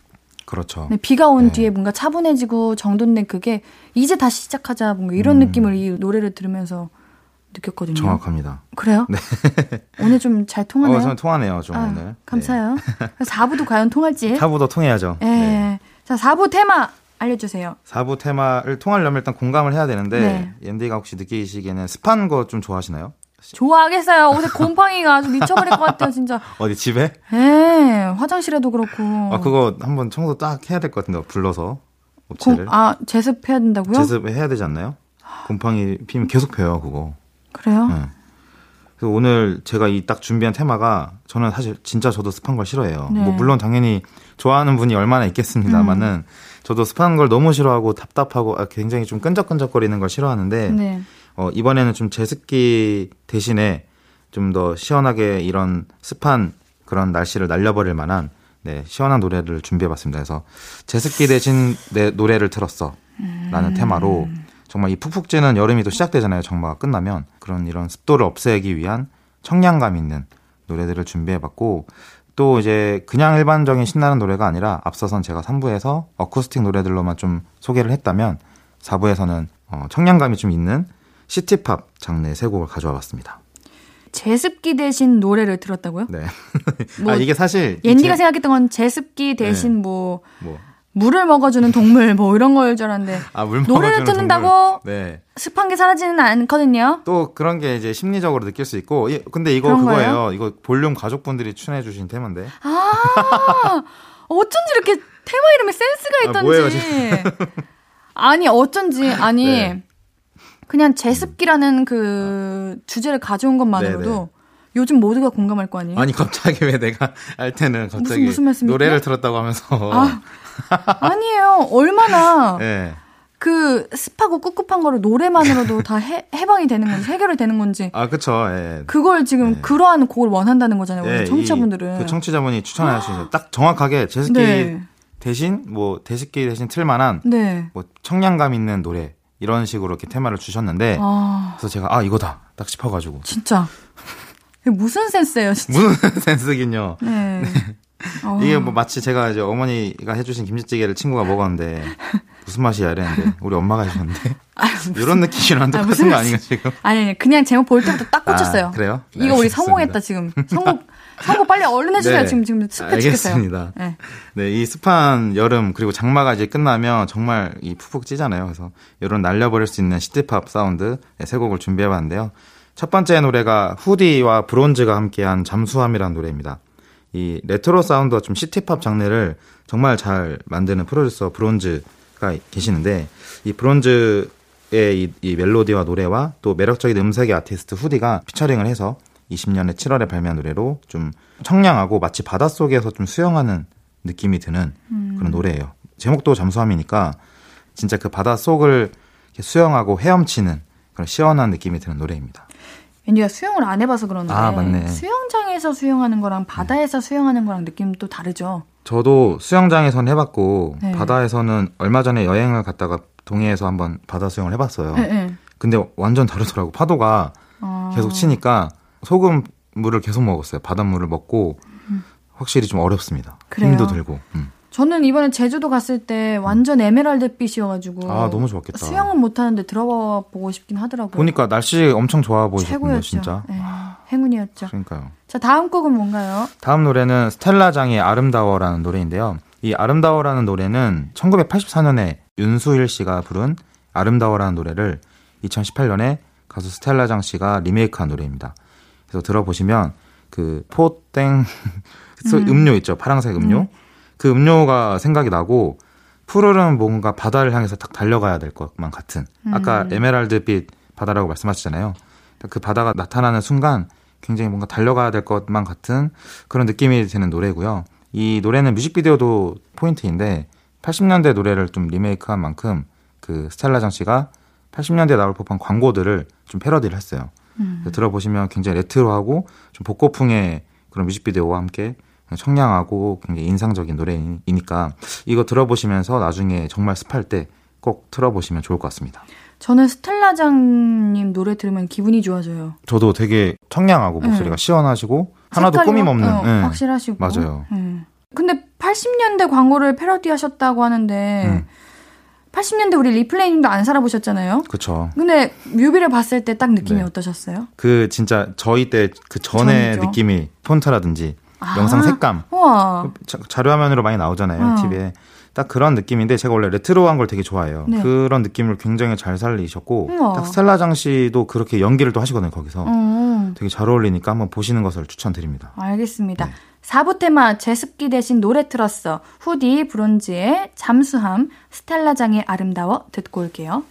그렇죠. 네, 비가 온 네. 뒤에 뭔가 차분해지고 정돈된 그게 이제 다시 시작하자 뭔가 이런 음. 느낌을 이 노래를 들으면서 느꼈거든요. 정확합니다. 그래요? 네. 오늘 좀 잘 통하네요. 어, 저는 통하네요, 좀 아, 오늘. 감사해요. 네. 4부도 과연 통할지. 4부도 통해야죠. 네. 네. 자, 4부 테마 알려주세요. 4부 테마를 통하려면 일단 공감을 해야 되는데, 네. 옌디가 혹시 느끼시기에는 습한 거 좀 좋아하시나요? 좋아하겠어요. 옷에 곰팡이가 아주 미쳐버릴 것 같아요, 진짜. 어디 집에? 네, 화장실에도 그렇고. 아 그거 한번 청소 딱 해야 될 것 같은데 불러서 업체를. 곰, 아 제습해야 된다고요? 제습해야 되지 않나요? 곰팡이 피면 계속 펴요, 그거. 그래요? 네. 그래서 오늘 제가 이 딱 준비한 테마가 저는 사실 진짜 저도 습한 걸 싫어해요. 네. 뭐 물론 당연히 좋아하는 분이 얼마나 있겠습니다만은 음. 저도 습한 걸 너무 싫어하고 답답하고 아, 굉장히 좀 끈적끈적거리는 걸 싫어하는데. 네. 어, 이번에는 좀 제습기 대신에 좀 더 시원하게 이런 습한 그런 날씨를 날려버릴 만한 네, 시원한 노래를 준비해봤습니다. 그래서 제습기 대신 내 노래를 틀었어. 라는 음. 테마로 정말 이 푹푹 찌는 여름이 또 시작되잖아요. 정마가 끝나면. 그런 이런 습도를 없애기 위한 청량감 있는 노래들을 준비해봤고 또 이제 그냥 일반적인 신나는 노래가 아니라 앞서선 제가 3부에서 어쿠스틱 노래들로만 좀 소개를 했다면 4부에서는 어, 청량감이 좀 있는 시티팝 장르의 세 곡을 가져와 봤습니다. 제습기 대신 노래를 들었다고요? 네. 뭐 아, 이게 사실. 옌디가 제... 생각했던 건 제습기 대신 네. 뭐, 뭐, 물을 먹어주는 동물 뭐 이런 걸 줄 알았는데. 아, 물 노래를 듣는다고 네. 습한 게 사라지는 않거든요. 또 그런 게 이제 심리적으로 느낄 수 있고. 근데 이거 그거예요. 거예요? 이거 볼륨 가족분들이 추천해 주신 테마인데. 아, 어쩐지 이렇게 테마 이름에 센스가 아, 있던지. 아, 아니, 어쩐지. 아니. 네. 그냥 제습기라는 그 주제를 가져온 것만으로도 요즘 모두가 공감할 거 아니에요? 아니 갑자기 왜 내가 할 때는 갑자기 무슨- 무슨? 노래를 들었다고 하면서 아, 아니에요. 얼마나 네. 그 습하고 꿉꿉한 거를 노래만으로도 다 해, 해방이 되는 건지 해결이 되는 건지 아 그쵸 예. 그걸 지금 그러한 곡을 원한다는 거잖아요. 예, 우리 청취자분들은. 이- 그 청취자분이 추천하시는 딱 정확하게 제습기 네. 대신 뭐 대습기 대신 틀만한 네. 뭐 청량감 있는 노래 이런 식으로 이렇게 테마를 주셨는데 아, 그래서 제가 아 이거다 딱 싶어가지고 진짜. 무슨 센스예요, 진짜. 무슨 센스긴요. 네. 어, 이게 뭐 마치 제가 이제 어머니가 해주신 김치찌개를 친구가 먹었는데 무슨 맛이야 이랬는데 우리 엄마가 해주셨는데 이런 느낌이랑 아, 똑같은 무슨 거 아닌가 지금? 아니, 아니, 그냥 제목 볼 때부터 딱 꽂혔어요. 아, 그래요? 네, 이거 우리. 성공했다, 지금. 성공, 성공 빨리 얼른 해주세요. 네, 지금, 지금 습해 죽겠어요. 알겠습니다. 네. 네, 이 습한 여름 그리고 장마가 이제 끝나면 정말 이 푹푹 찌잖아요. 그래서 이런 날려버릴 수 있는 시티팝 사운드 네, 세 곡을 준비해봤는데요. 첫 번째 노래가 후디와 브론즈가 함께한 잠수함이라는 노래입니다. 이 레트로 사운드와 좀 시티팝 장르를 정말 잘 만드는 프로듀서 브론즈가 계시는데 이 브론즈의 이, 이 멜로디와 노래와 또 매력적인 음색의 아티스트 후디가 피처링을 해서 20년에 7월에 발매한 노래로 좀 청량하고 마치 바닷속에서 좀 수영하는 느낌이 드는 그런 노래예요. 제목도 잠수함이니까 진짜 그 바닷속을 수영하고 헤엄치는 그런 시원한 느낌이 드는 노래입니다. 왠지가 수영을 안 해봐서 그러는데 아, 맞네. 수영장에서 수영하는 거랑 바다에서 수영하는 거랑 느낌 또 다르죠. 저도 수영장에선 해봤고 네. 바다에서는 얼마 전에 여행을 갔다가 동해에서 한번 바다 수영을 해봤어요. 네, 네. 근데 완전 다르더라고. 파도가 어, 계속 치니까 소금 물을 계속 먹었어요. 바닷물을 먹고 확실히 좀 어렵습니다. 그래요? 힘도 들고. 음. 저는 이번에 제주도 갔을 때 완전 에메랄드빛이어가지고 아, 너무 좋았겠다. 수영은 못하는데 들어가 보고 싶긴 하더라고요. 보니까 날씨 엄청 좋아 보이셨군요. 진짜. 네, 행운이었죠. 그러니까요. 자 다음 곡은 뭔가요? 다음 노래는 스텔라장의 아름다워라는 노래인데요. 이 아름다워라는 노래는 1984년에 윤수일 씨가 부른 아름다워라는 노래를 2018년에 가수 스텔라장 씨가 리메이크한 노래입니다. 그래서 들어보시면 그 포땡 소- 음료 있죠. 파란색 음료. 그 음료가 생각이 나고 푸르른 뭔가 바다를 향해서 딱 달려가야 될 것만 같은 아까 에메랄드빛 바다라고 말씀하셨잖아요. 그 바다가 나타나는 순간 굉장히 뭔가 달려가야 될 것만 같은 그런 느낌이 드는 노래고요. 이 노래는 뮤직비디오도 포인트인데 80년대 노래를 좀 리메이크한 만큼 그 스텔라장 씨가 80년대 나올 법한 광고들을 좀 패러디를 했어요. 그래서 들어보시면 굉장히 레트로하고 좀 복고풍의 그런 뮤직비디오와 함께 청량하고 굉장히 인상적인 노래이니까 이거 들어보시면서 나중에 정말 습할 때 꼭 틀어보시면 좋을 것 같습니다. 저는 스텔라장님 노래 들으면 기분이 좋아져요. 저도 되게 청량하고 목소리가 시원하시고 하나도 꾸밈 확- 없는 어, 예. 확실하시고 맞아요. 음. 근데 80년대 광고를 패러디하셨다고 하는데 음. 80년대 우리 리플레이님도 안 살아보셨잖아요. 그쵸. 근데 뮤비를 봤을 때 딱 느낌이 네. 어떠셨어요? 그 진짜 저희 때 그 전의 전이죠. 느낌이 폰트라든지 아. 영상 색감 우와. 자, 자료화면으로 많이 나오잖아요 어. TV에 딱 그런 느낌인데 제가 원래 레트로한 걸 되게 좋아해요 네. 그런 느낌을 굉장히 잘 살리셨고 우와. 딱 스텔라 장 씨도 그렇게 연기를 또 하시거든요 거기서 어, 되게 잘 어울리니까 한번 보시는 것을 추천드립니다 알겠습니다. 네. 4부 테마 제습기 대신 노래 틀었어. 후디 브론즈의 잠수함 스텔라장의 아름다워 듣고 올게요.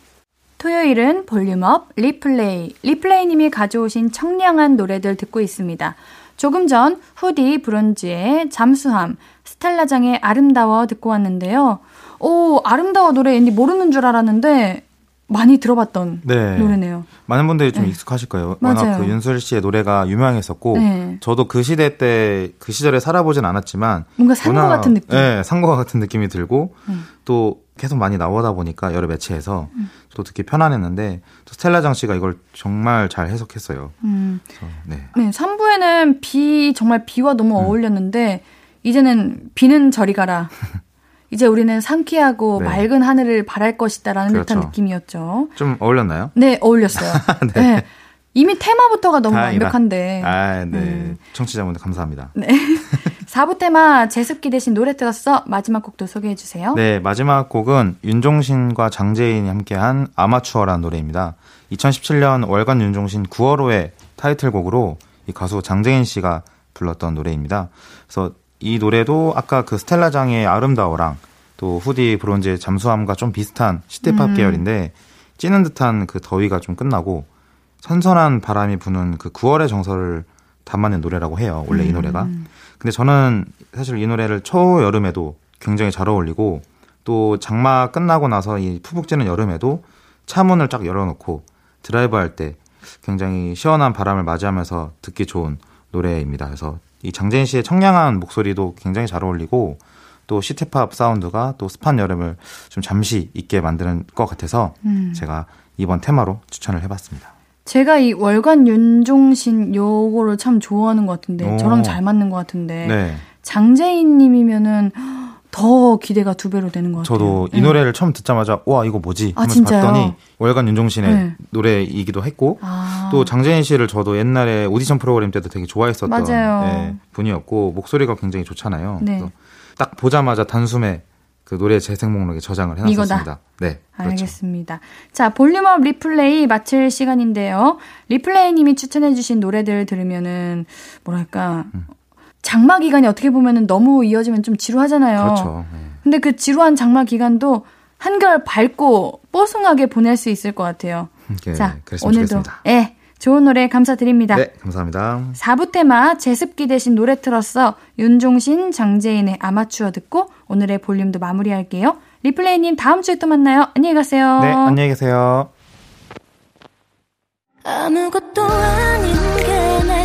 토요일은 볼륨업 리플레이. 리플레이님이 가져오신 청량한 노래들 듣고 있습니다. 조금 전 후디 브론즈의 잠수함 스텔라장의 아름다워 듣고 왔는데요. 오 아름다워 노래 왠지 모르는 줄 알았는데 많이 들어봤던 네. 노래네요. 많은 분들이 좀 네. 익숙하실 거예요 맞아요. 워낙 그 윤수일 씨의 노래가 유명했었고 네. 저도 그 시대 때 그 시절에 살아보진 않았지만 뭔가 산거 같은 느낌. 네, 산거 같은 느낌이 들고 음. 또 계속 많이 나오다 보니까 여러 매체에서 또 듣기 편안했는데 또 스텔라 장 씨가 이걸 정말 잘 해석했어요. 음. 그래서 네. 네, 3부에는 비, 정말 비와 너무 음. 어울렸는데, 이제는 비는 저리 가라. 이제 우리는 상쾌하고 네. 맑은 하늘을 바랄 것이다라는 듯한 그렇죠. 느낌이었죠. 좀 어울렸나요? 네, 어울렸어요. 네. 이미 테마부터가 너무 다행이다. 완벽한데. 아, 네. 음. 청취자분들 감사합니다. 네. 4부 테마 제습기 대신 노래 들었어. 마지막 곡도 소개해 주세요. 네, 마지막 곡은 윤종신과 장재인이 함께한 아마추어라는 노래입니다. 2017년 월간 윤종신 9월호의 타이틀곡으로 이 가수 장재인 씨가 불렀던 노래입니다. 그래서 이 노래도 아까 그 스텔라장의 아름다워랑 또 후디 브론즈의 잠수함과 좀 비슷한 시티팝 음. 계열인데 찌는 듯한 그 더위가 좀 끝나고 선선한 바람이 부는 그 9월의 정서를 담아낸 노래라고 해요. 원래 이 음. 노래가. 근데 저는 사실 이 노래를 초여름에도 굉장히 잘 어울리고 또 장마 끝나고 나서 이 푹푹 찌는 여름에도 차 문을 쫙 열어놓고 드라이브 할 때 굉장히 시원한 바람을 맞이하면서 듣기 좋은 노래입니다. 그래서 이 장재인 씨의 청량한 목소리도 굉장히 잘 어울리고 또 시티팝 사운드가 또 습한 여름을 좀 잠시 잊게 만드는 것 같아서 음. 제가 이번 테마로 추천을 해봤습니다. 제가 이 월간 윤종신 요거를 참 좋아하는 것 같은데 오. 저랑 잘 맞는 것 같은데 네. 장재인 님이면은 더 기대가 두 배로 되는 것 같아요. 저도 이 네. 노래를 처음 듣자마자 와 이거 뭐지 아, 하면서 진짜요? 봤더니 월간 윤종신의 네. 노래이기도 했고 아. 또 장재인 씨를 저도 옛날에 오디션 프로그램 때도 되게 좋아했었던. 네, 분이었고 목소리가 굉장히 좋잖아요. 네. 딱 보자마자 단숨에 그 노래 재생 목록에 저장을 해놨었습니다. 이거다. 네, 그렇죠. 알겠습니다. 자, 볼륨업 리플레이 마칠 시간인데요. 리플레이님이 추천해주신 노래들 들으면은, 뭐랄까, 음. 장마 기간이 어떻게 보면은 너무 이어지면 좀 지루하잖아요. 그렇죠. 네. 근데 그 지루한 장마 기간도 한결 밝고 뽀송하게 보낼 수 있을 것 같아요. 네, 자, 그랬으면 오늘도, 좋겠습니다. 예, 좋은 노래 감사드립니다. 네, 감사합니다. 4부 테마 제습기 대신 노래 틀었어 윤종신, 장재인의 아마추어 듣고 오늘의 볼륨도 마무리할게요. 리플레이님 다음 주에 또 만나요. 안녕히 가세요. 네, 안녕히 계세요. 아무것도 아닌 게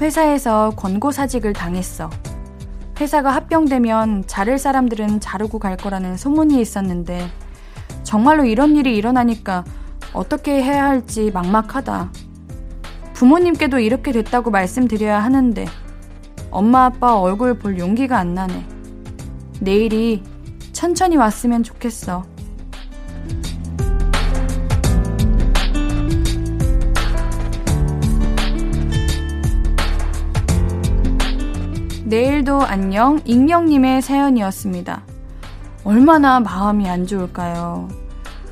회사에서 권고사직을 당했어. 회사가 합병되면 자를 사람들은 자르고 갈 거라는 소문이 있었는데 정말로 이런 일이 일어나니까 어떻게 해야 할지 막막하다. 부모님께도 이렇게 됐다고 말씀드려야 하는데 엄마 아빠 얼굴 볼 용기가 안 나네. 내일이 천천히 왔으면 좋겠어. 내일도 안녕 익명님의 사연이었습니다. 얼마나 마음이 안 좋을까요?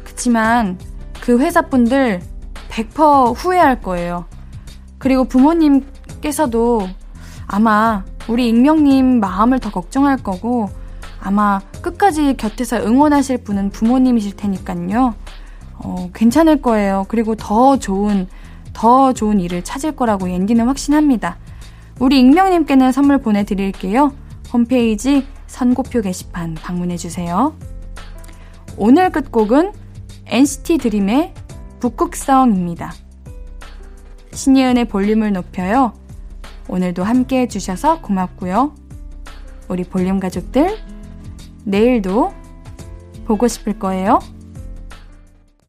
그치만 그 회사분들 100% 후회할 거예요. 그리고 부모님께서도 아마 우리 익명님 마음을 더 걱정할 거고 아마 끝까지 곁에서 응원하실 분은 부모님이실 테니까요. 어, 괜찮을 거예요. 그리고 더 좋은, 더 좋은 일을 찾을 거라고 옌디는 확신합니다. 우리 익명님께는 선물 보내드릴게요. 홈페이지 선고표 게시판 방문해주세요. 오늘 끝곡은 NCT 드림의 북극성입니다. 신예은의 볼륨을 높여요. 오늘도 함께 해주셔서 고맙고요. 우리 볼륨 가족들, 내일도 보고 싶을 거예요.